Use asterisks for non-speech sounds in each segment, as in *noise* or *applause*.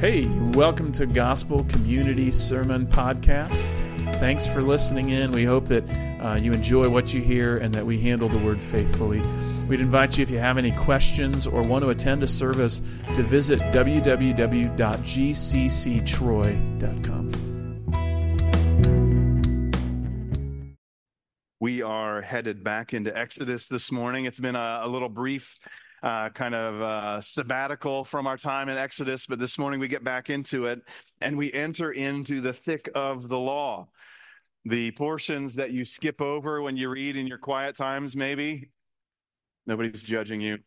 Hey, welcome to Gospel Community Sermon Podcast. Thanks for listening in. We hope that uh, you enjoy what you hear and that we handle the word faithfully. We'd invite you, if you have any questions or want to attend a service, to visit www.gcctroy.com. We are headed back into Exodus this morning. It's been a, a little brief uh, kind of uh, sabbatical from our time in Exodus, but this morning we get back into it and we enter into the thick of the law. The portions that you skip over when you read in your quiet times, maybe. Nobody's judging you.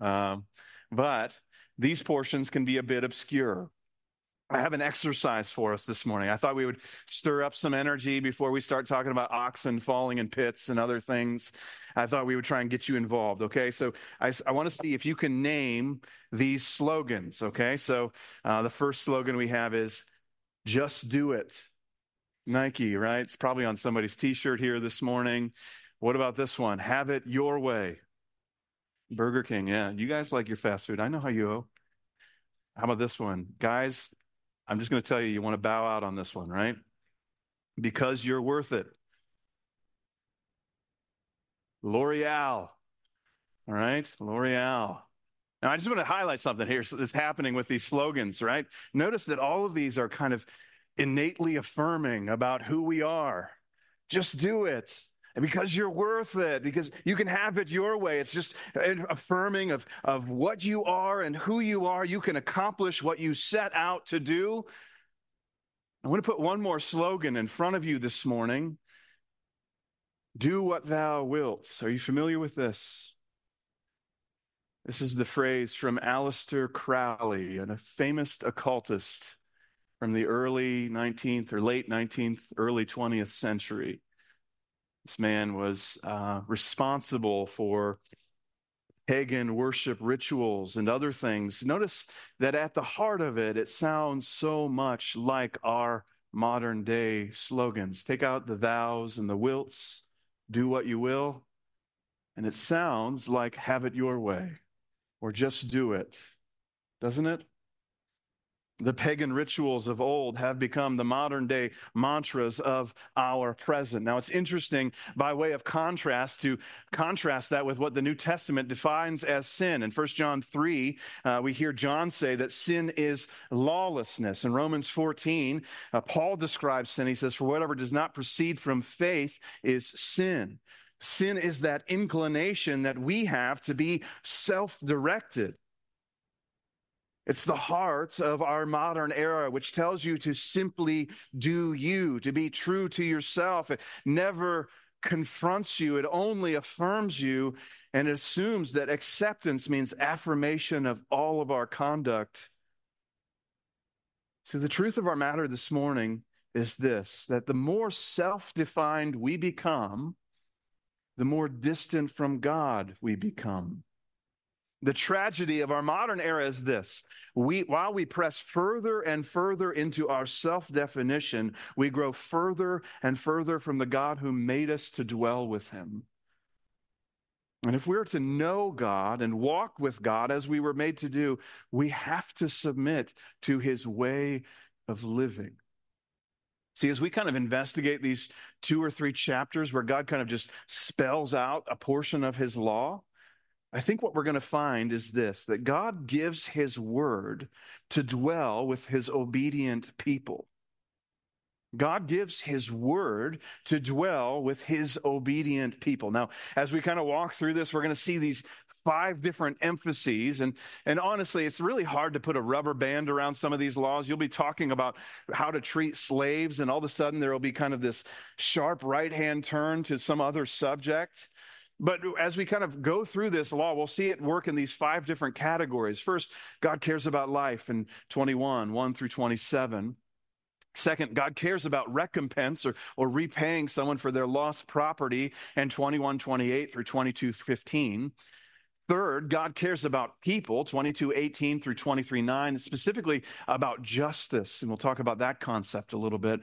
Um, but these portions can be a bit obscure. I have an exercise for us this morning. I thought we would stir up some energy before we start talking about oxen falling in pits and other things. I thought we would try and get you involved. Okay. So I, I want to see if you can name these slogans. Okay. So uh, the first slogan we have is just do it. Nike, right? It's probably on somebody's t shirt here this morning. What about this one? Have it your way. Burger King. Yeah. You guys like your fast food. I know how you How about this one? Guys, I'm just going to tell you, you want to bow out on this one, right? Because you're worth it. L'Oreal. All right, L'Oreal. Now, I just want to highlight something here that's happening with these slogans, right? Notice that all of these are kind of innately affirming about who we are. Just do it. And because you're worth it, because you can have it your way. It's just affirming of, of what you are and who you are. You can accomplish what you set out to do. I want to put one more slogan in front of you this morning Do what thou wilt. Are you familiar with this? This is the phrase from Aleister Crowley, a famous occultist from the early 19th or late 19th, early 20th century. This man was uh, responsible for pagan worship rituals and other things. Notice that at the heart of it, it sounds so much like our modern day slogans. Take out the thous and the wilts, do what you will. And it sounds like have it your way or just do it, doesn't it? The pagan rituals of old have become the modern day mantras of our present. Now, it's interesting by way of contrast to contrast that with what the New Testament defines as sin. In 1 John 3, uh, we hear John say that sin is lawlessness. In Romans 14, uh, Paul describes sin. He says, For whatever does not proceed from faith is sin. Sin is that inclination that we have to be self directed. It's the heart of our modern era, which tells you to simply do you, to be true to yourself. It never confronts you, it only affirms you and assumes that acceptance means affirmation of all of our conduct. So, the truth of our matter this morning is this that the more self defined we become, the more distant from God we become. The tragedy of our modern era is this. We, while we press further and further into our self definition, we grow further and further from the God who made us to dwell with Him. And if we're to know God and walk with God as we were made to do, we have to submit to His way of living. See, as we kind of investigate these two or three chapters where God kind of just spells out a portion of His law, I think what we're going to find is this that God gives his word to dwell with his obedient people. God gives his word to dwell with his obedient people. Now, as we kind of walk through this, we're going to see these five different emphases and and honestly it's really hard to put a rubber band around some of these laws you'll be talking about how to treat slaves and all of a sudden there will be kind of this sharp right hand turn to some other subject but as we kind of go through this law, we'll see it work in these five different categories. First, God cares about life in 21, 1 through 27. Second, God cares about recompense or, or repaying someone for their lost property in 21, 28 through 22, 15. Third, God cares about people, 22, 18 through 23, 9, specifically about justice. And we'll talk about that concept a little bit.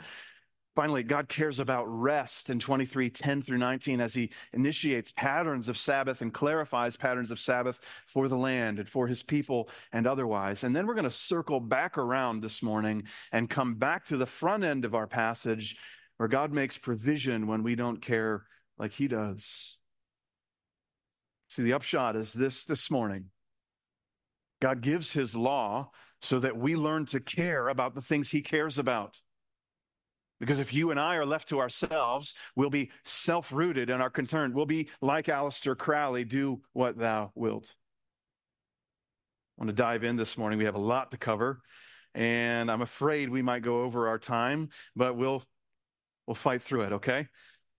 Finally, God cares about rest in 23, 10 through 19 as he initiates patterns of Sabbath and clarifies patterns of Sabbath for the land and for his people and otherwise. And then we're going to circle back around this morning and come back to the front end of our passage where God makes provision when we don't care like he does. See, the upshot is this this morning God gives his law so that we learn to care about the things he cares about. Because if you and I are left to ourselves, we'll be self rooted in our concern. We'll be like Aleister Crowley do what thou wilt. I want to dive in this morning. We have a lot to cover, and I'm afraid we might go over our time, but we'll we'll fight through it, okay?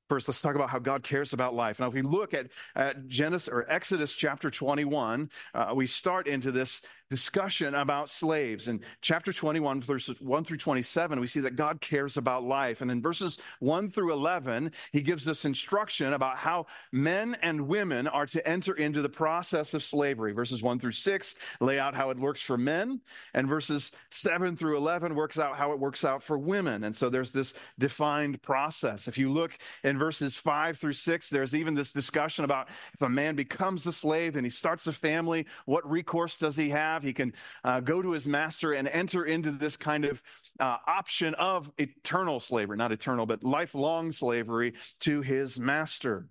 First, let's talk about how God cares about life. Now, if we look at, at Genesis or Exodus chapter 21, uh, we start into this discussion about slaves. In chapter 21, verses 1 through 27, we see that God cares about life. And in verses 1 through 11, he gives us instruction about how men and women are to enter into the process of slavery. Verses 1 through 6 lay out how it works for men, and verses 7 through 11 works out how it works out for women. And so there's this defined process. If you look in verses 5 through 6, there's even this discussion about if a man becomes a slave and he starts a family, what recourse does he have? Have. He can uh, go to his master and enter into this kind of uh, option of eternal slavery, not eternal, but lifelong slavery to his master.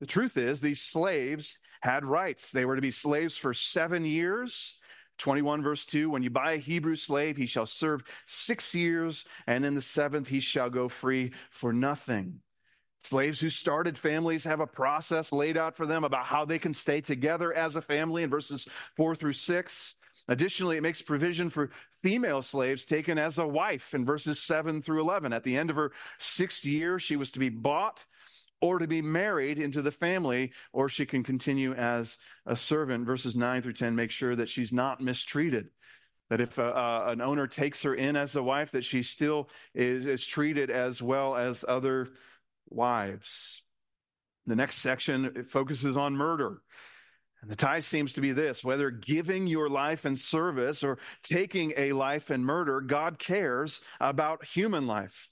The truth is, these slaves had rights. They were to be slaves for seven years. 21 verse 2 when you buy a hebrew slave he shall serve six years and in the seventh he shall go free for nothing Slaves who started families have a process laid out for them about how they can stay together as a family in verses four through six. Additionally, it makes provision for female slaves taken as a wife in verses 7 through 11. At the end of her sixth year, she was to be bought or to be married into the family, or she can continue as a servant. Verses 9 through 10 make sure that she's not mistreated. That if a, uh, an owner takes her in as a wife, that she still is, is treated as well as other wives. The next section focuses on murder. And the tie seems to be this whether giving your life in service or taking a life in murder, God cares about human life.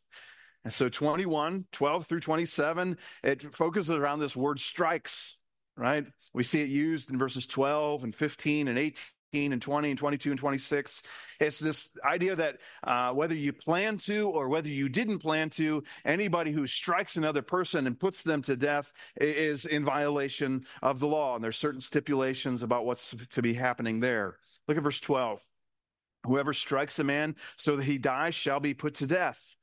And so 21, 12 through 27, it focuses around this word strikes, right? We see it used in verses 12 and 15 and 18 and 20 and 22 and 26. It's this idea that uh, whether you plan to or whether you didn't plan to, anybody who strikes another person and puts them to death is in violation of the law. And there's certain stipulations about what's to be happening there. Look at verse 12. Whoever strikes a man so that he dies shall be put to death.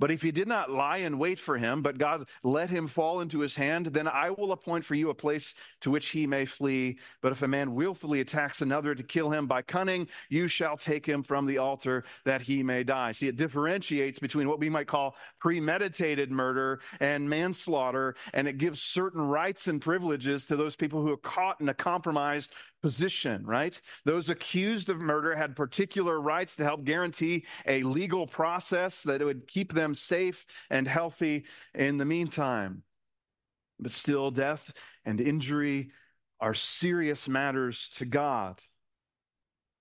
But if he did not lie in wait for him, but God let him fall into his hand, then I will appoint for you a place to which he may flee. But if a man willfully attacks another to kill him by cunning, you shall take him from the altar that he may die. See, it differentiates between what we might call premeditated murder and manslaughter, and it gives certain rights and privileges to those people who are caught in a compromised position, right? Those accused of murder had particular rights to help guarantee a legal process that would keep them safe and healthy in the meantime. But still, death and injury are serious matters to God.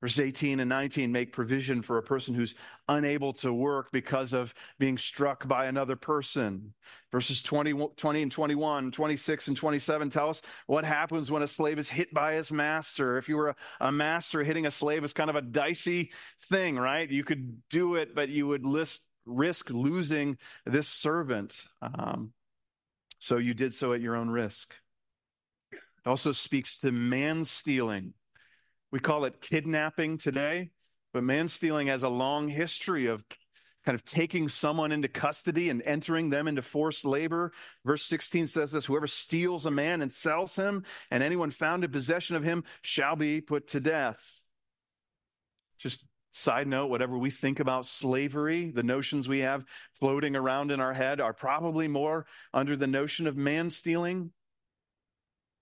Verse 18 and 19 make provision for a person who's unable to work because of being struck by another person. Verses 20, 20 and 21, 26 and 27 tell us what happens when a slave is hit by his master. If you were a, a master, hitting a slave is kind of a dicey thing, right? You could do it, but you would list, risk losing this servant. Um, so you did so at your own risk. It also speaks to man stealing we call it kidnapping today, but man stealing has a long history of kind of taking someone into custody and entering them into forced labor. Verse 16 says this Whoever steals a man and sells him, and anyone found in possession of him shall be put to death. Just side note whatever we think about slavery, the notions we have floating around in our head are probably more under the notion of man stealing.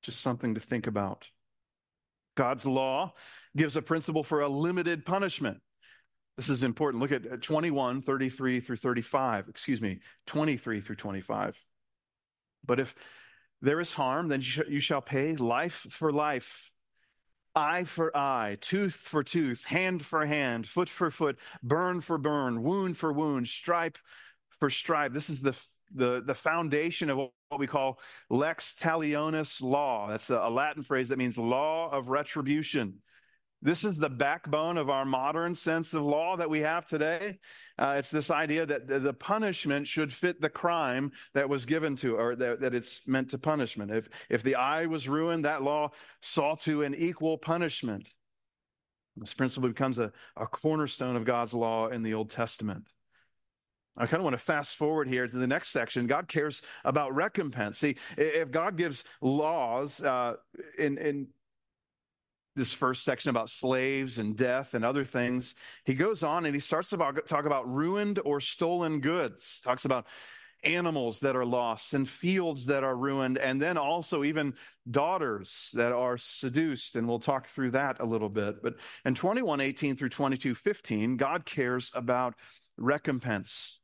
Just something to think about. God's law gives a principle for a limited punishment. This is important. Look at uh, 21, 33 through 35. Excuse me, 23 through 25. But if there is harm, then you shall pay life for life, eye for eye, tooth for tooth, hand for hand, foot for foot, burn for burn, wound for wound, stripe for stripe. This is the the, the foundation of what we call lex talionis law. That's a, a Latin phrase that means law of retribution. This is the backbone of our modern sense of law that we have today. Uh, it's this idea that the punishment should fit the crime that was given to, or that, that it's meant to punishment. If, if the eye was ruined, that law saw to an equal punishment. This principle becomes a, a cornerstone of God's law in the Old Testament. I kind of want to fast forward here to the next section. God cares about recompense. See, if God gives laws uh, in, in this first section about slaves and death and other things, he goes on and he starts to talk about ruined or stolen goods. Talks about animals that are lost and fields that are ruined, and then also even daughters that are seduced. And we'll talk through that a little bit. But in 21 18 through 22 15, God cares about recompense.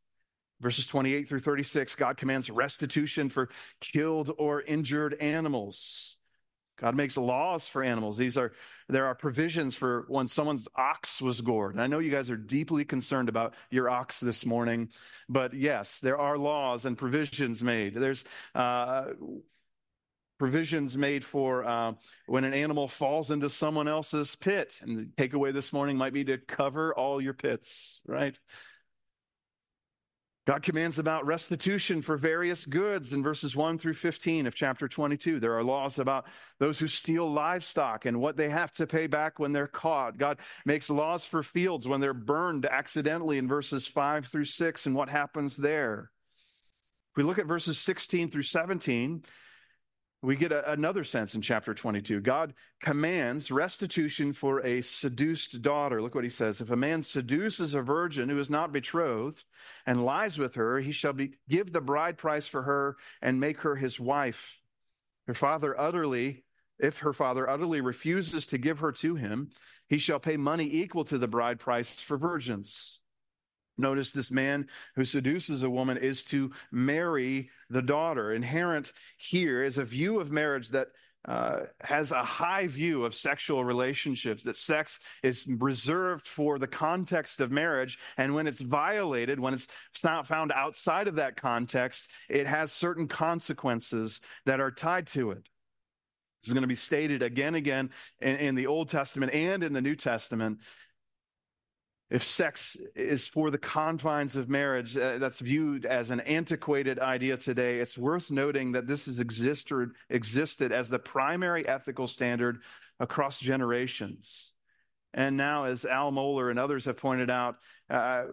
Verses 28 through 36, God commands restitution for killed or injured animals. God makes laws for animals. These are there are provisions for when someone's ox was gored. And I know you guys are deeply concerned about your ox this morning, but yes, there are laws and provisions made. There's uh, provisions made for uh, when an animal falls into someone else's pit. And the takeaway this morning might be to cover all your pits, right? God commands about restitution for various goods in verses 1 through 15 of chapter 22. There are laws about those who steal livestock and what they have to pay back when they're caught. God makes laws for fields when they're burned accidentally in verses 5 through 6 and what happens there. If we look at verses 16 through 17, we get a, another sense in chapter 22. God commands restitution for a seduced daughter. Look what he says. If a man seduces a virgin who is not betrothed and lies with her, he shall be, give the bride price for her and make her his wife. Her father utterly, if her father utterly refuses to give her to him, he shall pay money equal to the bride price for virgins. Notice this man who seduces a woman is to marry the daughter. Inherent here is a view of marriage that uh, has a high view of sexual relationships, that sex is reserved for the context of marriage. And when it's violated, when it's not found outside of that context, it has certain consequences that are tied to it. This is going to be stated again and again in, in the Old Testament and in the New Testament if sex is for the confines of marriage, uh, that's viewed as an antiquated idea today. It's worth noting that this has existed, existed as the primary ethical standard across generations. And now, as Al Mohler and others have pointed out, uh,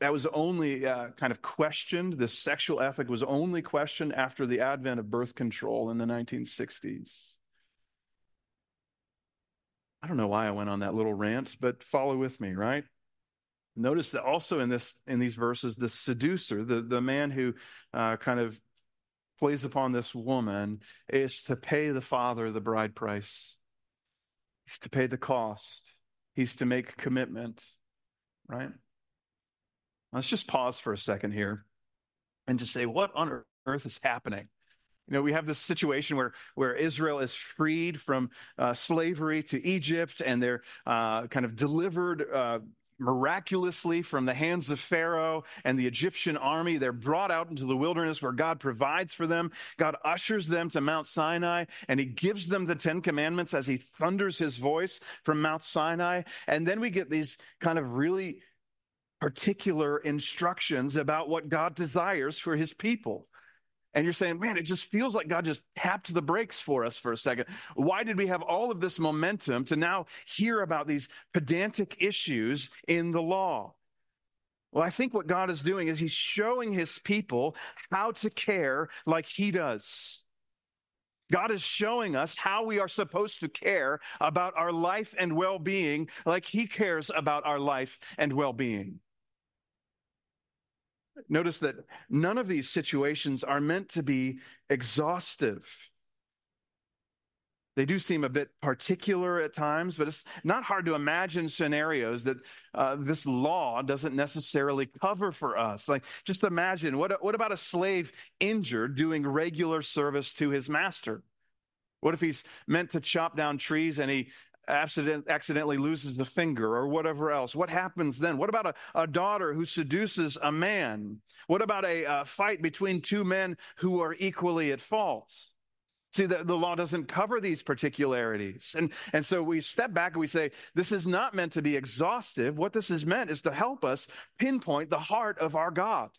that was only uh, kind of questioned. The sexual ethic was only questioned after the advent of birth control in the 1960s. I don't know why I went on that little rant, but follow with me, right? Notice that also in this in these verses, the seducer, the, the man who uh, kind of plays upon this woman, is to pay the father the bride price. He's to pay the cost. He's to make commitment, right? Let's just pause for a second here and just say, what on earth is happening? You know, we have this situation where, where Israel is freed from uh, slavery to Egypt and they're uh, kind of delivered uh, miraculously from the hands of Pharaoh and the Egyptian army. They're brought out into the wilderness where God provides for them. God ushers them to Mount Sinai and he gives them the Ten Commandments as he thunders his voice from Mount Sinai. And then we get these kind of really particular instructions about what God desires for his people and you're saying, man, it just feels like God just tapped the brakes for us for a second. Why did we have all of this momentum to now hear about these pedantic issues in the law? Well, I think what God is doing is He's showing His people how to care like He does. God is showing us how we are supposed to care about our life and well being like He cares about our life and well being. Notice that none of these situations are meant to be exhaustive. They do seem a bit particular at times, but it's not hard to imagine scenarios that uh, this law doesn't necessarily cover for us. Like, just imagine what, what about a slave injured doing regular service to his master? What if he's meant to chop down trees and he accident, accidentally loses a finger or whatever else? What happens then? What about a, a daughter who seduces a man? What about a, a fight between two men who are equally at fault? See, the, the law doesn't cover these particularities. And, and so we step back and we say, this is not meant to be exhaustive. What this is meant is to help us pinpoint the heart of our God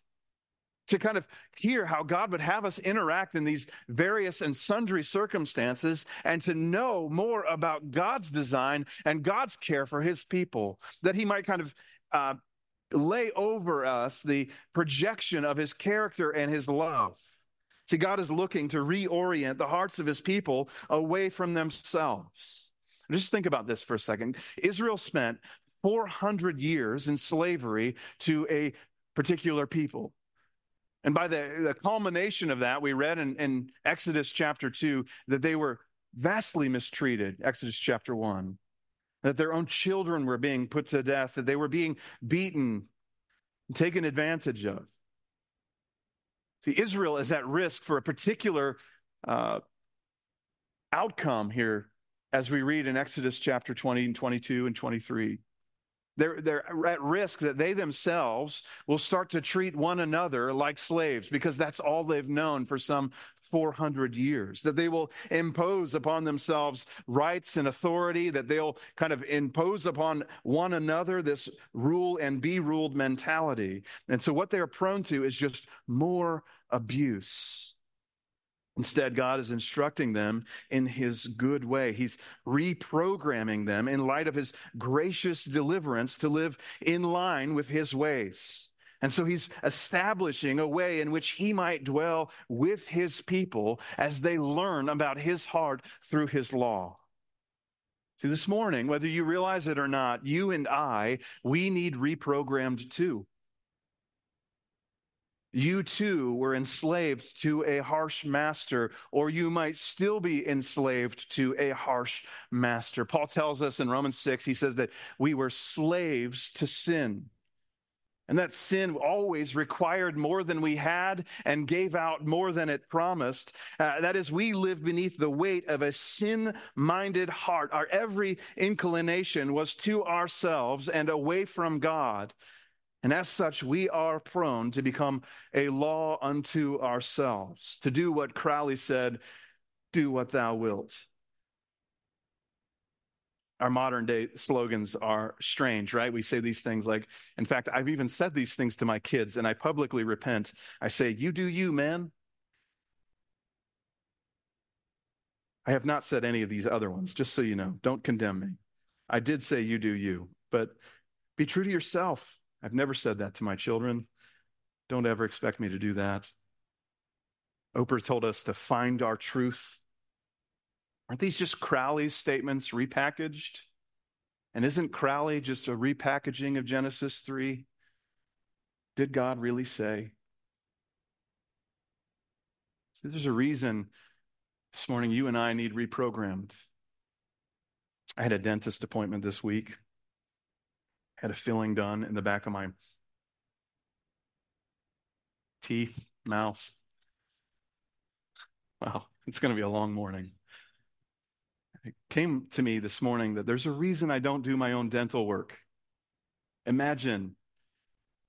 to kind of hear how God would have us interact in these various and sundry circumstances and to know more about God's design and God's care for his people, that he might kind of uh, lay over us the projection of his character and his love. See, God is looking to reorient the hearts of his people away from themselves. Just think about this for a second. Israel spent 400 years in slavery to a particular people. And by the, the culmination of that, we read in, in Exodus chapter 2 that they were vastly mistreated, Exodus chapter 1, that their own children were being put to death, that they were being beaten, taken advantage of. See, Israel is at risk for a particular uh, outcome here as we read in Exodus chapter 20 and 22 and 23. They're, they're at risk that they themselves will start to treat one another like slaves because that's all they've known for some 400 years. That they will impose upon themselves rights and authority, that they'll kind of impose upon one another this rule and be ruled mentality. And so what they're prone to is just more abuse. Instead, God is instructing them in His good way. He's reprogramming them in light of His gracious deliverance to live in line with His ways. And so He's establishing a way in which He might dwell with His people as they learn about His heart through His law. See, this morning, whether you realize it or not, you and I, we need reprogrammed too. You too were enslaved to a harsh master, or you might still be enslaved to a harsh master. Paul tells us in Romans 6, he says that we were slaves to sin. And that sin always required more than we had and gave out more than it promised. Uh, that is, we live beneath the weight of a sin minded heart. Our every inclination was to ourselves and away from God. And as such, we are prone to become a law unto ourselves, to do what Crowley said, do what thou wilt. Our modern day slogans are strange, right? We say these things like, in fact, I've even said these things to my kids, and I publicly repent. I say, You do you, man. I have not said any of these other ones, just so you know. Don't condemn me. I did say, You do you, but be true to yourself. I've never said that to my children. Don't ever expect me to do that. Oprah told us to find our truth. Aren't these just Crowley's statements repackaged? And isn't Crowley just a repackaging of Genesis 3? Did God really say? See, there's a reason this morning you and I need reprogrammed. I had a dentist appointment this week had a filling done in the back of my teeth, mouth. Wow, it's going to be a long morning. It came to me this morning that there's a reason I don't do my own dental work. Imagine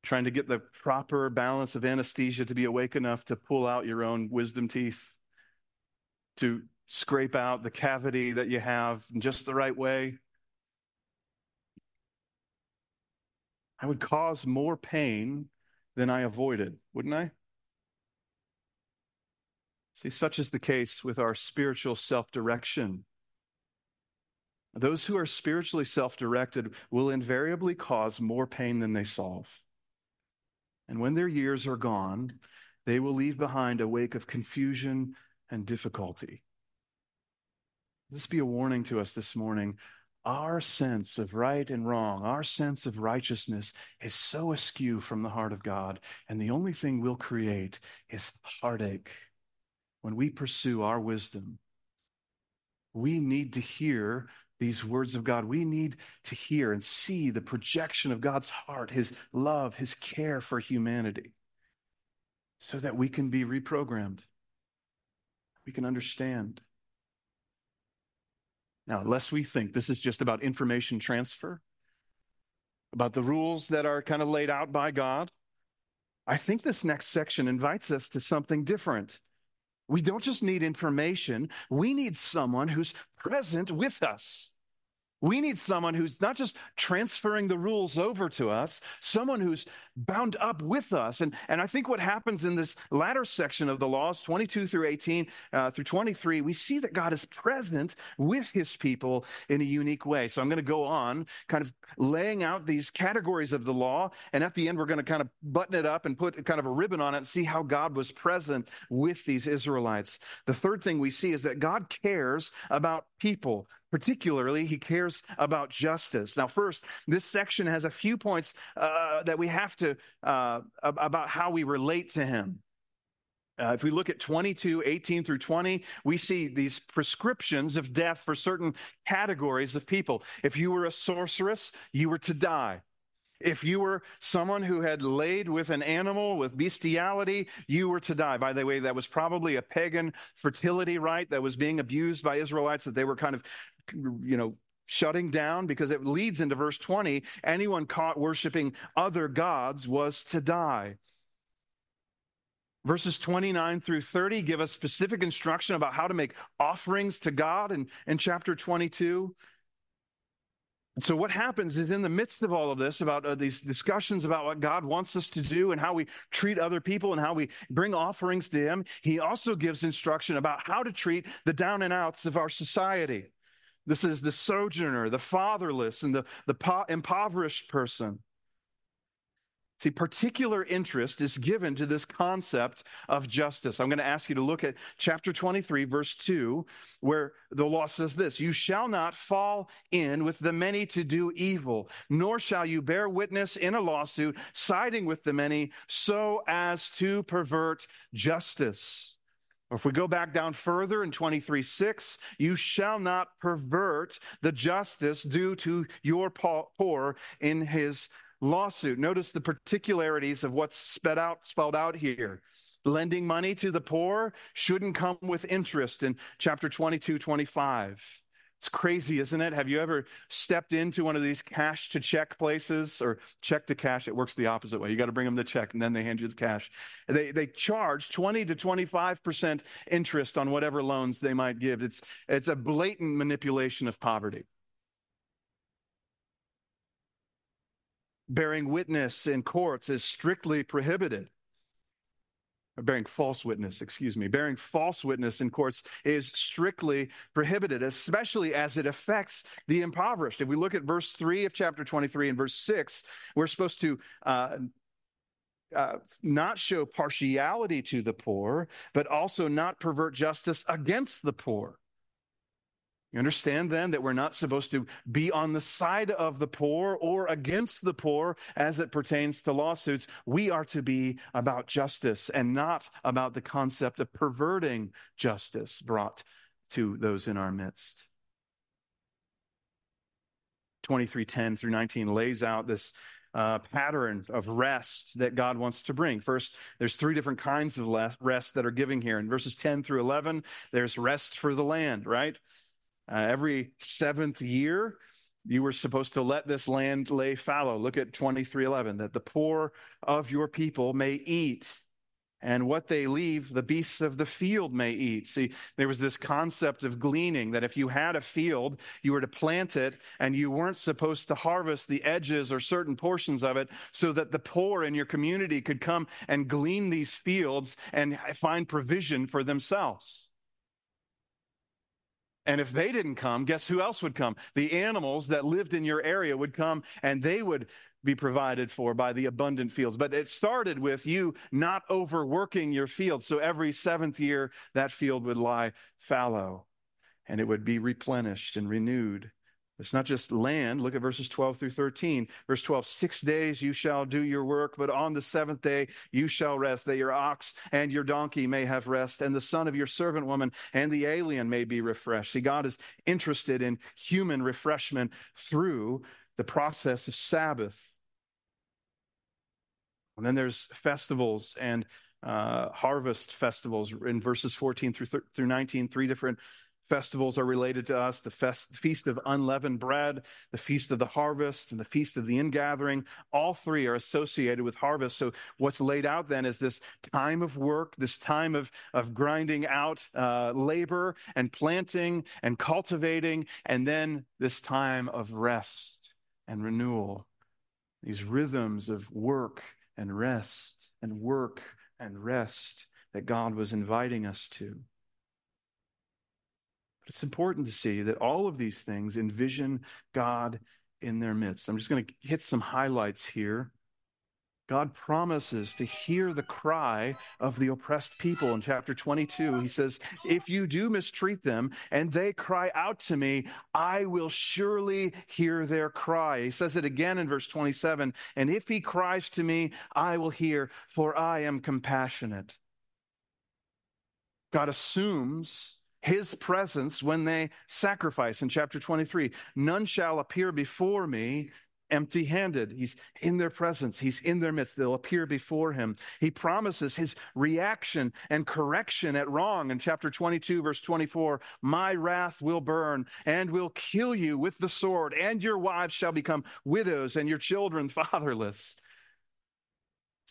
trying to get the proper balance of anesthesia to be awake enough to pull out your own wisdom teeth, to scrape out the cavity that you have in just the right way. I would cause more pain than I avoided, wouldn't I? See, such is the case with our spiritual self direction. Those who are spiritually self directed will invariably cause more pain than they solve. And when their years are gone, they will leave behind a wake of confusion and difficulty. This be a warning to us this morning our sense of right and wrong, our sense of righteousness is so askew from the heart of God. And the only thing we'll create is heartache when we pursue our wisdom. We need to hear these words of God. We need to hear and see the projection of God's heart, his love, his care for humanity, so that we can be reprogrammed. We can understand. Now, lest we think this is just about information transfer, about the rules that are kind of laid out by God, I think this next section invites us to something different. We don't just need information, we need someone who's present with us. We need someone who's not just transferring the rules over to us, someone who's bound up with us. And, and I think what happens in this latter section of the laws, 22 through 18 uh, through 23, we see that God is present with his people in a unique way. So I'm going to go on kind of laying out these categories of the law. And at the end, we're going to kind of button it up and put kind of a ribbon on it and see how God was present with these Israelites. The third thing we see is that God cares about people Particularly, he cares about justice. Now, first, this section has a few points uh, that we have to, uh, about how we relate to him. Uh, if we look at 22, 18 through 20, we see these prescriptions of death for certain categories of people. If you were a sorceress, you were to die. If you were someone who had laid with an animal with bestiality, you were to die. By the way, that was probably a pagan fertility rite that was being abused by Israelites that they were kind of you know, shutting down because it leads into verse 20 anyone caught worshiping other gods was to die. Verses 29 through 30 give us specific instruction about how to make offerings to God in, in chapter 22. So, what happens is in the midst of all of this, about uh, these discussions about what God wants us to do and how we treat other people and how we bring offerings to Him, He also gives instruction about how to treat the down and outs of our society. This is the sojourner, the fatherless, and the, the po- impoverished person. See, particular interest is given to this concept of justice. I'm going to ask you to look at chapter 23, verse 2, where the law says this You shall not fall in with the many to do evil, nor shall you bear witness in a lawsuit, siding with the many, so as to pervert justice. Or if we go back down further in 23 6, you shall not pervert the justice due to your poor in his lawsuit. Notice the particularities of what's spelled out, spelled out here. Lending money to the poor shouldn't come with interest in chapter 22, 25. It's crazy, isn't it? Have you ever stepped into one of these cash to check places or check to cash? It works the opposite way. You got to bring them the check and then they hand you the cash. They, they charge 20 to 25% interest on whatever loans they might give. It's, it's a blatant manipulation of poverty. Bearing witness in courts is strictly prohibited bearing false witness, excuse me, bearing false witness in courts is strictly prohibited, especially as it affects the impoverished. If we look at verse 3 of chapter 23 and verse 6, we're supposed to uh, uh, not show partiality to the poor, but also not pervert justice against the poor. You understand then that we're not supposed to be on the side of the poor or against the poor as it pertains to lawsuits. We are to be about justice and not about the concept of perverting justice brought to those in our midst. 2310 through 19 lays out this uh, pattern of rest that God wants to bring. First, there's three different kinds of rest that are given here. In verses 10 through 11, there's rest for the land, right? Uh, every seventh year, you were supposed to let this land lay fallow. Look at 2311, that the poor of your people may eat, and what they leave, the beasts of the field may eat. See, there was this concept of gleaning that if you had a field, you were to plant it, and you weren't supposed to harvest the edges or certain portions of it so that the poor in your community could come and glean these fields and find provision for themselves. And if they didn't come, guess who else would come? The animals that lived in your area would come and they would be provided for by the abundant fields. But it started with you not overworking your field. So every seventh year, that field would lie fallow and it would be replenished and renewed. It's not just land. Look at verses 12 through 13. Verse 12 Six days you shall do your work, but on the seventh day you shall rest, that your ox and your donkey may have rest, and the son of your servant woman and the alien may be refreshed. See, God is interested in human refreshment through the process of Sabbath. And then there's festivals and uh, harvest festivals in verses 14 through, through 19, three different festivals are related to us the fest, feast of unleavened bread, the feast of the harvest, and the feast of the ingathering. All three are associated with harvest. So, what's laid out then is this time of work, this time of, of grinding out uh, labor and planting and cultivating, and then this time of rest and renewal. These rhythms of work and rest and work and rest that God was inviting us to. But it's important to see that all of these things envision God in their midst. I'm just going to hit some highlights here. God promises to hear the cry of the oppressed people in chapter 22. He says, If you do mistreat them and they cry out to me, I will surely hear their cry. He says it again in verse 27 And if he cries to me, I will hear, for I am compassionate. God assumes his presence when they sacrifice in chapter 23. None shall appear before me empty handed. He's in their presence, he's in their midst. They'll appear before him. He promises his reaction and correction at wrong in chapter 22, verse 24 My wrath will burn and will kill you with the sword, and your wives shall become widows, and your children fatherless.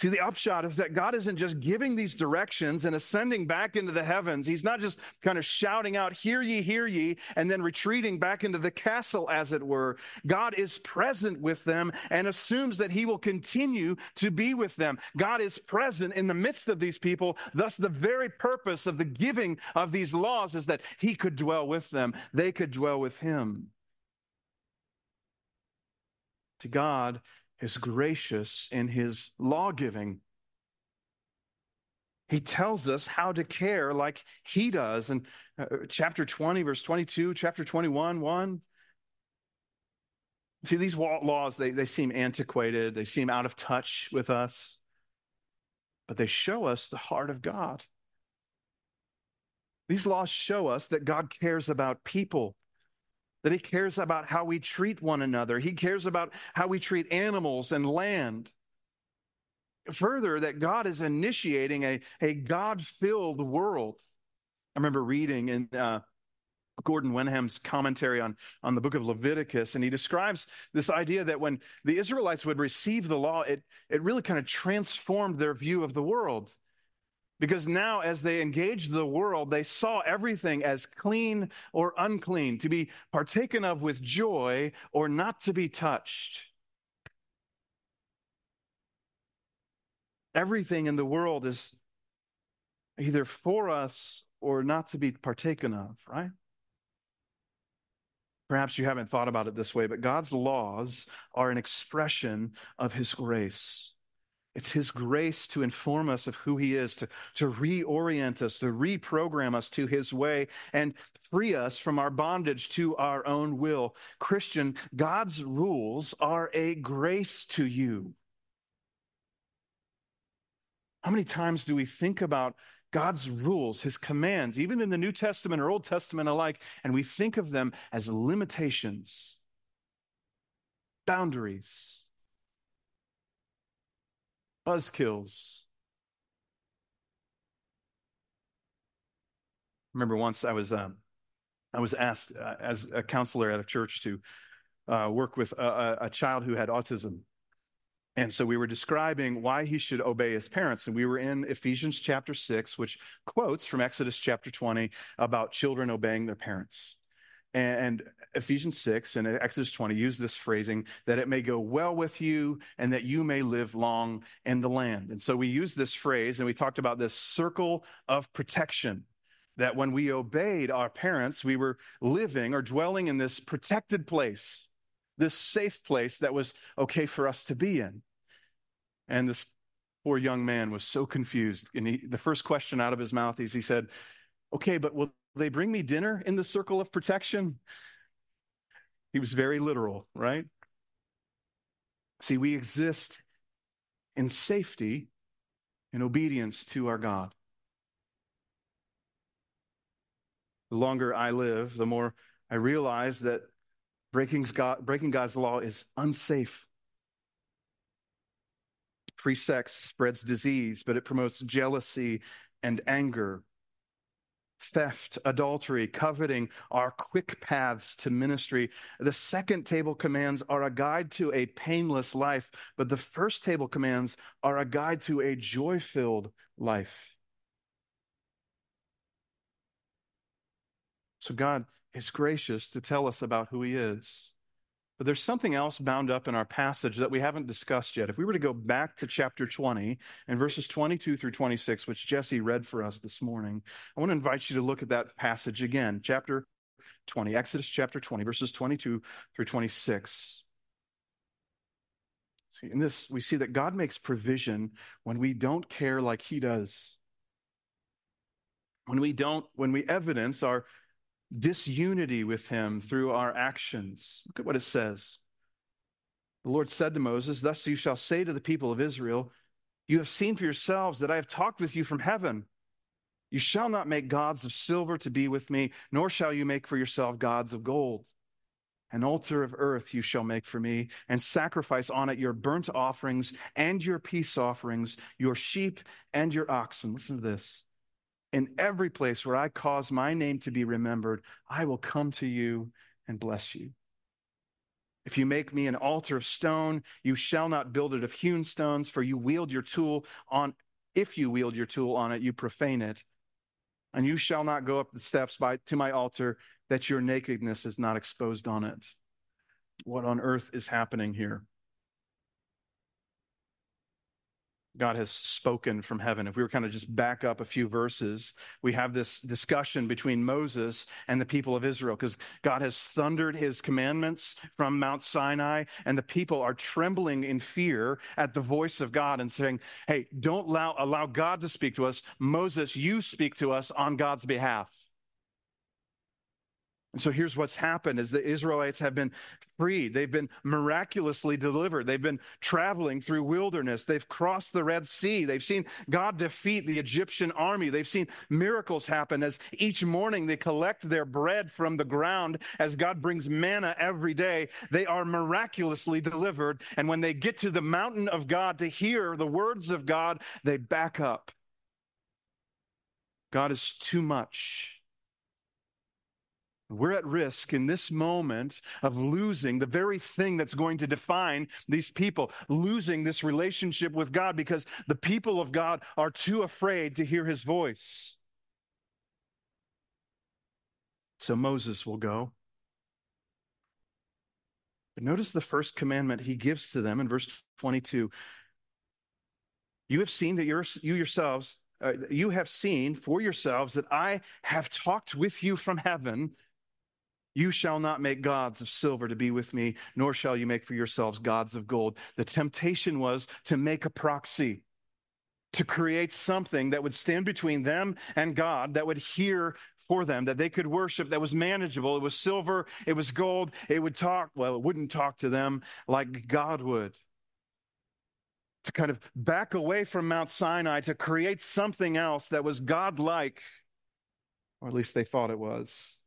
See, the upshot is that God isn't just giving these directions and ascending back into the heavens. He's not just kind of shouting out, Hear ye, hear ye, and then retreating back into the castle, as it were. God is present with them and assumes that He will continue to be with them. God is present in the midst of these people. Thus, the very purpose of the giving of these laws is that He could dwell with them, they could dwell with Him. To God, is gracious in his law giving. He tells us how to care like he does. In uh, chapter 20, verse 22, chapter 21, 1. See, these laws, they, they seem antiquated, they seem out of touch with us, but they show us the heart of God. These laws show us that God cares about people that he cares about how we treat one another. He cares about how we treat animals and land. Further, that God is initiating a, a God filled world. I remember reading in uh, Gordon Wenham's commentary on, on the book of Leviticus, and he describes this idea that when the Israelites would receive the law, it, it really kind of transformed their view of the world. Because now, as they engaged the world, they saw everything as clean or unclean, to be partaken of with joy or not to be touched. Everything in the world is either for us or not to be partaken of, right? Perhaps you haven't thought about it this way, but God's laws are an expression of His grace. It's His grace to inform us of who He is, to, to reorient us, to reprogram us to His way, and free us from our bondage to our own will. Christian, God's rules are a grace to you. How many times do we think about God's rules, His commands, even in the New Testament or Old Testament alike, and we think of them as limitations, boundaries? Buzzkills. Remember once I was um, I was asked uh, as a counselor at a church to uh, work with a, a, child who had autism. And so we were describing why he should obey his parents. And we were in Ephesians chapter 6, which quotes from Exodus chapter 20 about children obeying their parents. And Ephesians 6 and Exodus 20 use this phrasing that it may go well with you and that you may live long in the land. And so we use this phrase and we talked about this circle of protection that when we obeyed our parents, we were living or dwelling in this protected place, this safe place that was okay for us to be in. And this poor young man was so confused. And he, the first question out of his mouth is he said, Okay, but will they bring me dinner in the circle of protection? He was very literal, right? See, we exist in safety in obedience to our God. The longer I live, the more I realize that breaking, God, breaking God's law is unsafe. Free sex spreads disease, but it promotes jealousy and anger. Theft, adultery, coveting are quick paths to ministry. The second table commands are a guide to a painless life, but the first table commands are a guide to a joy filled life. So God is gracious to tell us about who He is. But there's something else bound up in our passage that we haven't discussed yet. If we were to go back to chapter 20 and verses 22 through 26, which Jesse read for us this morning, I want to invite you to look at that passage again. Chapter 20, Exodus chapter 20, verses 22 through 26. See, in this, we see that God makes provision when we don't care like He does. When we don't, when we evidence our disunity with him through our actions. Look at what it says. The Lord said to Moses, Thus you shall say to the people of Israel, You have seen for yourselves that I have talked with you from heaven. You shall not make gods of silver to be with me, nor shall you make for yourself gods of gold. An altar of earth you shall make for me, and sacrifice on it your burnt offerings and your peace offerings, your sheep and your oxen. Listen to this. In every place where I cause my name to be remembered, I will come to you and bless you. If you make me an altar of stone, you shall not build it of hewn stones, for you wield your tool on, if you wield your tool on it, you profane it. And you shall not go up the steps by, to my altar, that your nakedness is not exposed on it. What on earth is happening here? God has spoken from heaven. If we were kind of just back up a few verses, we have this discussion between Moses and the people of Israel because God has thundered his commandments from Mount Sinai, and the people are trembling in fear at the voice of God and saying, Hey, don't allow, allow God to speak to us. Moses, you speak to us on God's behalf. And so here's what's happened is the Israelites have been freed. They've been miraculously delivered. They've been traveling through wilderness. They've crossed the Red Sea. They've seen God defeat the Egyptian army. They've seen miracles happen as each morning they collect their bread from the ground as God brings manna every day. They are miraculously delivered. And when they get to the mountain of God to hear the words of God, they back up. God is too much. We're at risk in this moment of losing the very thing that's going to define these people, losing this relationship with God because the people of God are too afraid to hear his voice. So Moses will go. But notice the first commandment he gives to them in verse 22. You have seen that you yourselves, uh, you have seen for yourselves that I have talked with you from heaven you shall not make gods of silver to be with me, nor shall you make for yourselves gods of gold. The temptation was to make a proxy, to create something that would stand between them and God, that would hear for them, that they could worship, that was manageable. It was silver, it was gold, it would talk, well, it wouldn't talk to them like God would. To kind of back away from Mount Sinai, to create something else that was God like, or at least they thought it was.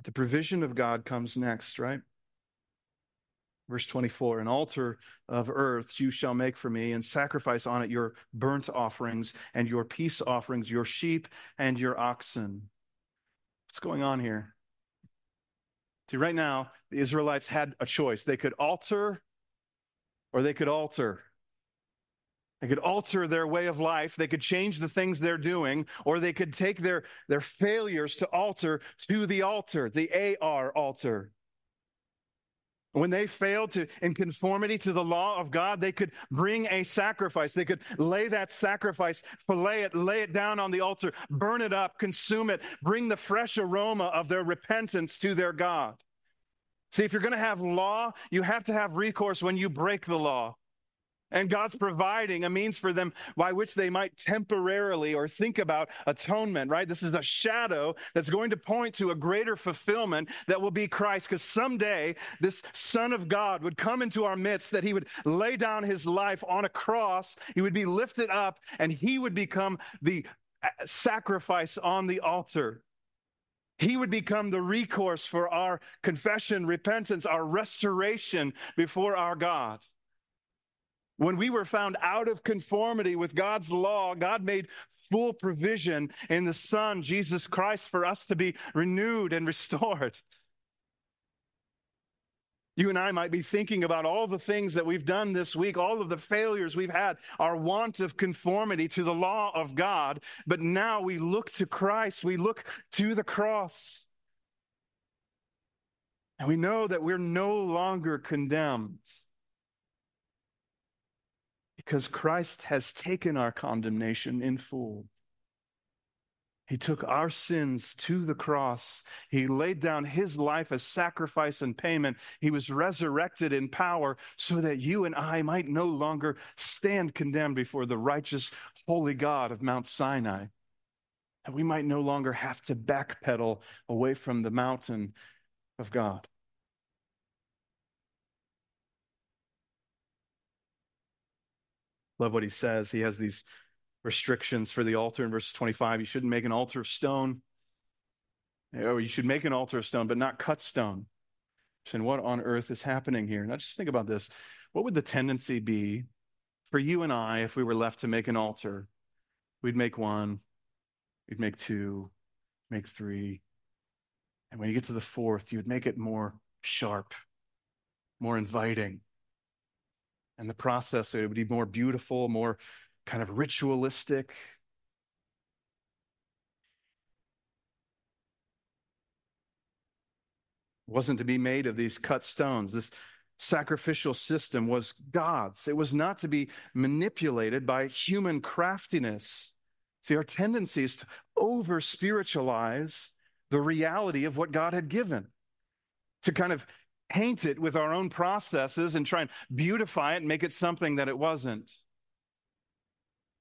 But the provision of God comes next, right? Verse 24 An altar of earth you shall make for me, and sacrifice on it your burnt offerings and your peace offerings, your sheep and your oxen. What's going on here? See, right now, the Israelites had a choice. They could alter or they could altar. They could alter their way of life. They could change the things they're doing, or they could take their, their failures to alter to the altar, the AR altar. When they failed to, in conformity to the law of God, they could bring a sacrifice. They could lay that sacrifice, fillet it, lay it down on the altar, burn it up, consume it, bring the fresh aroma of their repentance to their God. See, if you're going to have law, you have to have recourse when you break the law. And God's providing a means for them by which they might temporarily or think about atonement, right? This is a shadow that's going to point to a greater fulfillment that will be Christ, because someday this Son of God would come into our midst, that he would lay down his life on a cross, he would be lifted up, and he would become the uh, sacrifice on the altar. He would become the recourse for our confession, repentance, our restoration before our God. When we were found out of conformity with God's law, God made full provision in the Son, Jesus Christ, for us to be renewed and *laughs* restored. You and I might be thinking about all the things that we've done this week, all of the failures we've had, our want of conformity to the law of God. But now we look to Christ, we look to the cross. And we know that we're no longer condemned because Christ has taken our condemnation in full. He took our sins to the cross. He laid down his life as sacrifice and payment. He was resurrected in power so that you and I might no longer stand condemned before the righteous, holy God of Mount Sinai. That we might no longer have to backpedal away from the mountain of God. Love what he says. He has these restrictions for the altar in verse 25. You shouldn't make an altar of stone. Or you should make an altar of stone, but not cut stone. And what on earth is happening here? Now just think about this. What would the tendency be for you and I if we were left to make an altar? We'd make one, we'd make two, make three. And when you get to the fourth, you would make it more sharp, more inviting. And the process, it would be more beautiful, more kind of ritualistic. It wasn't to be made of these cut stones. This sacrificial system was God's. It was not to be manipulated by human craftiness. See, our tendency is to over spiritualize the reality of what God had given, to kind of paint it with our own processes and try and beautify it and make it something that it wasn't.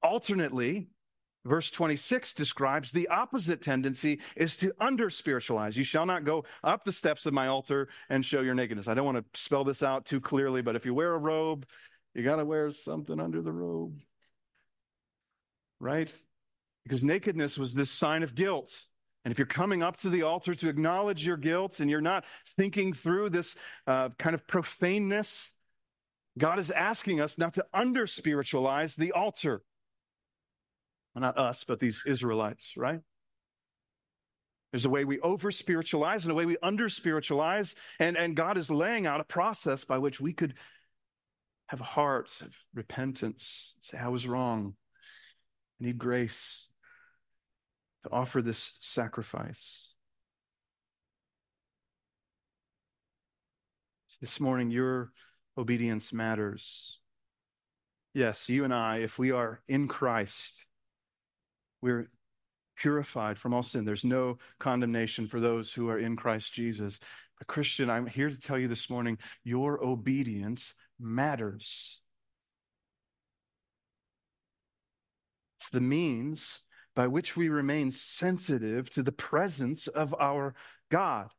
Alternately, verse 26 describes the opposite tendency is to under spiritualize. You shall not go up the steps of my altar and show your nakedness. I don't want to spell this out too clearly, but if you wear a robe, you got to wear something under the robe. Right? Because nakedness was this sign of guilt. And if you're coming up to the altar to acknowledge your guilt and you're not thinking through this uh, kind of profaneness, God is asking us not to under spiritualize the altar. Well, not us, but these Israelites, right? There's a way we over spiritualize and a way we under spiritualize. And, and God is laying out a process by which we could have a heart of repentance, say, I was wrong. I need grace to offer this sacrifice. This morning, your obedience matters. Yes, you and I, if we are in Christ, we're purified from all sin. There's no condemnation for those who are in Christ Jesus. But, Christian, I'm here to tell you this morning your obedience matters. It's the means by which we remain sensitive to the presence of our God.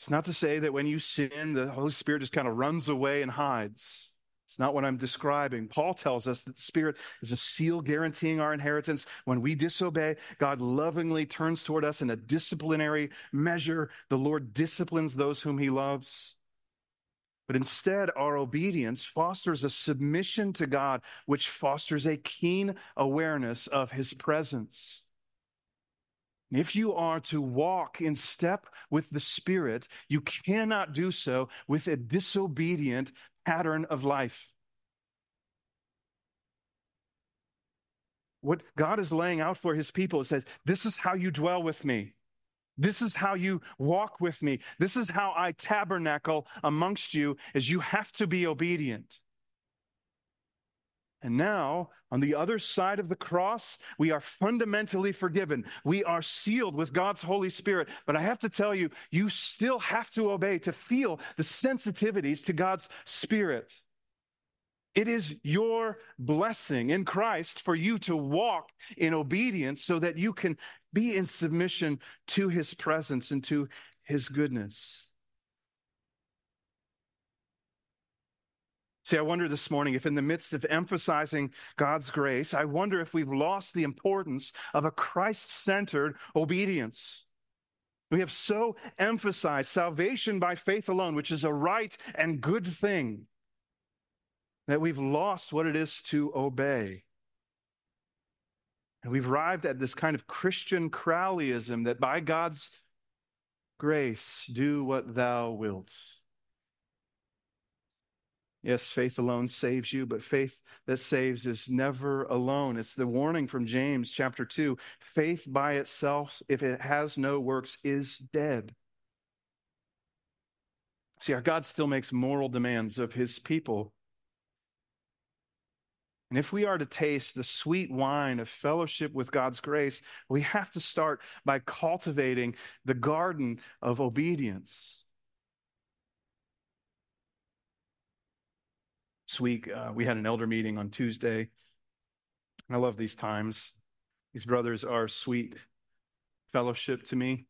It's not to say that when you sin, the Holy Spirit just kind of runs away and hides. It's not what I'm describing. Paul tells us that the Spirit is a seal guaranteeing our inheritance. When we disobey, God lovingly turns toward us in a disciplinary measure. The Lord disciplines those whom he loves. But instead, our obedience fosters a submission to God, which fosters a keen awareness of his presence. If you are to walk in step with the Spirit, you cannot do so with a disobedient pattern of life. What God is laying out for his people says, This is how you dwell with me. This is how you walk with me. This is how I tabernacle amongst you, is you have to be obedient. And now, on the other side of the cross, we are fundamentally forgiven. We are sealed with God's Holy Spirit. But I have to tell you, you still have to obey to feel the sensitivities to God's Spirit. It is your blessing in Christ for you to walk in obedience so that you can be in submission to his presence and to his goodness. See, I wonder this morning if, in the midst of emphasizing God's grace, I wonder if we've lost the importance of a Christ centered obedience. We have so emphasized salvation by faith alone, which is a right and good thing. that we've lost what it is to obey. And we've arrived at this kind of Christian Crowleyism that by God's grace, do what thou wilt. Yes, faith alone saves you, but faith that saves is never alone. It's the warning from James chapter 2. Faith by itself, if it has no works, is dead. See, our God still makes moral demands of his people. And if we are to taste the sweet wine of fellowship with God's grace, we have to start by cultivating the garden of obedience. This week, uh, we had an elder meeting on Tuesday. I love these times. These brothers are sweet fellowship to me.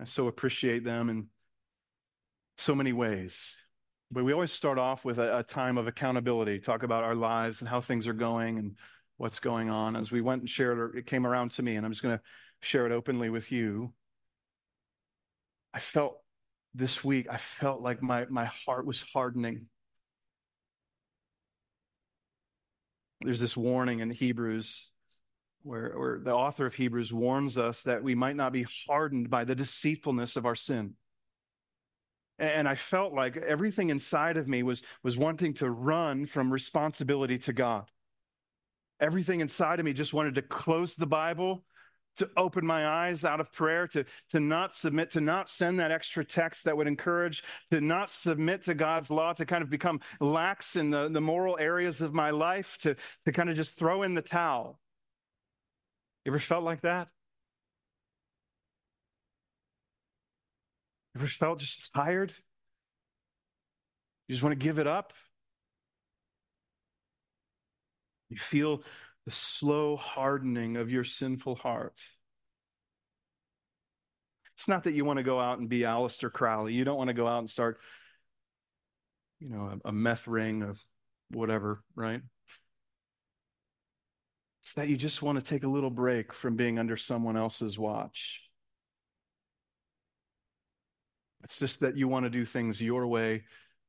I so appreciate them in so many ways. But we always start off with a, a, time of accountability, talk about our lives and how things are going and what's going on. As we went and shared, it came around to me, and I'm just going to share it openly with you. I felt this week, I felt like my, my heart was hardening. There's this warning in Hebrews where, where the author of Hebrews warns us that we might not be hardened by the deceitfulness of our sin. And I felt like everything inside of me was, was wanting to run from responsibility to God. Everything inside of me just wanted to close the Bible, to open my eyes out of prayer, to, to not submit, to not send that extra text that would encourage, to not submit to God's law, to kind of become lax in the, the moral areas of my life, to, to kind of just throw in the towel. You ever felt like that? Ever felt just tired? You just want to give it up? You feel the slow hardening of your sinful heart. It's not that you want to go out and be Aleister Crowley. You don't want to go out and start, you know, a, a meth ring of whatever, right? It's that you just want to take a little break from being under someone else's watch. It's just that you want to do things your way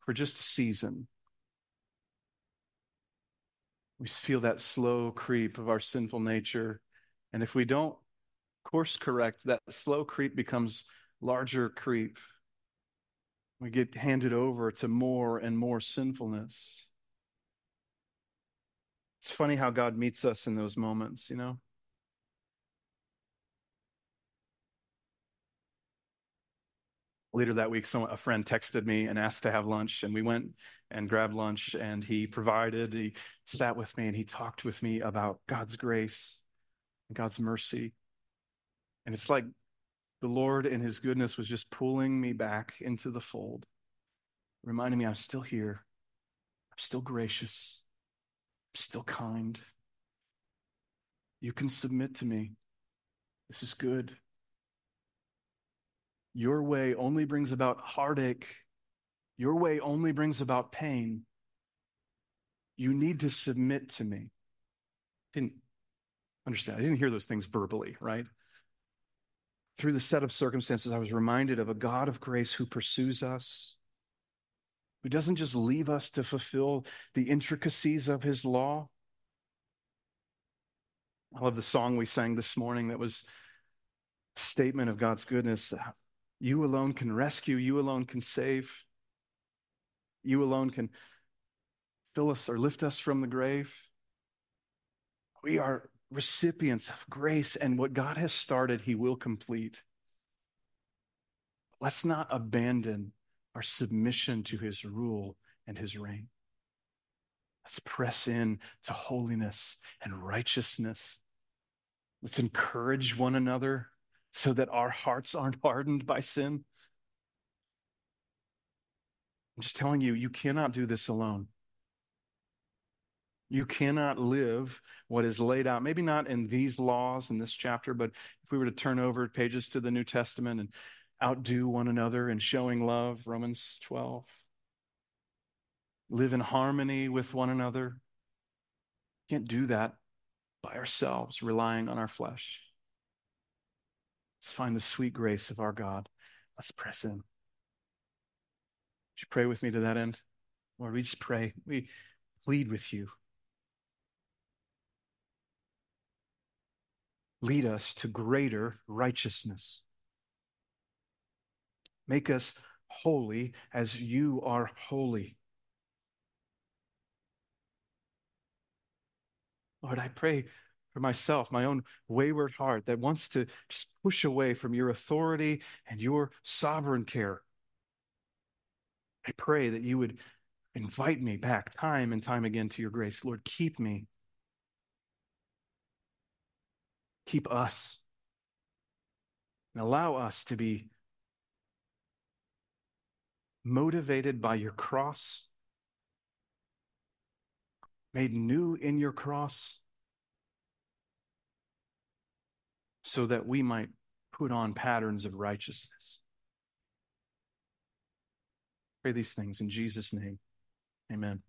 for just a season. We feel that slow creep of our sinful nature. And if we don't course correct, that slow creep becomes larger creep. We get handed over to more and more sinfulness. It's funny how God meets us in those moments, you know? Later that week, someone, a friend texted me and asked to have lunch, and we went and grabbed lunch, and he provided, he sat with me, and he talked with me about God's grace and God's mercy. And it's like the Lord in his goodness was just pulling me back into the fold, reminding me I'm still here, I'm still gracious, I'm still kind. You can submit to me. This is good. Your way only brings about heartache. Your way only brings about pain. You need to submit to me. Didn't understand. I didn't hear those things verbally, right? Through the set of circumstances, I was reminded of a God of grace who pursues us, who doesn't just leave us to fulfill the intricacies of his law. I love the song we sang this morning that was statement of God's goodness. You alone can rescue, you alone can save, you alone can fill us or lift us from the grave. We are recipients of grace, and what God has started, He will complete. Let's not abandon our submission to His rule and His reign. Let's press in to holiness and righteousness. Let's encourage one another so that our hearts aren't *laughs* hardened by sin? I'm just telling you, you cannot do this alone. You cannot live what is laid out, maybe not in these laws in this chapter, but if we were to turn over pages to the New Testament and outdo one another in showing love, Romans 12, live in harmony with one another. Can't do that by ourselves, relying on our flesh. Let's find the sweet grace of our God. Let's press in. Would you pray with me to that end? Lord, we just pray. We plead with you. Lead us to greater righteousness. Make us holy as you are holy. Lord, I pray for myself, my own wayward heart that wants to just push away from your authority and your sovereign care. I pray that you would invite me back time and time again to your grace. Lord, keep me. Keep us. And allow us to be motivated by your cross, made new in your cross, so that we might put on patterns of righteousness. Pray these things in Jesus' name. Amen.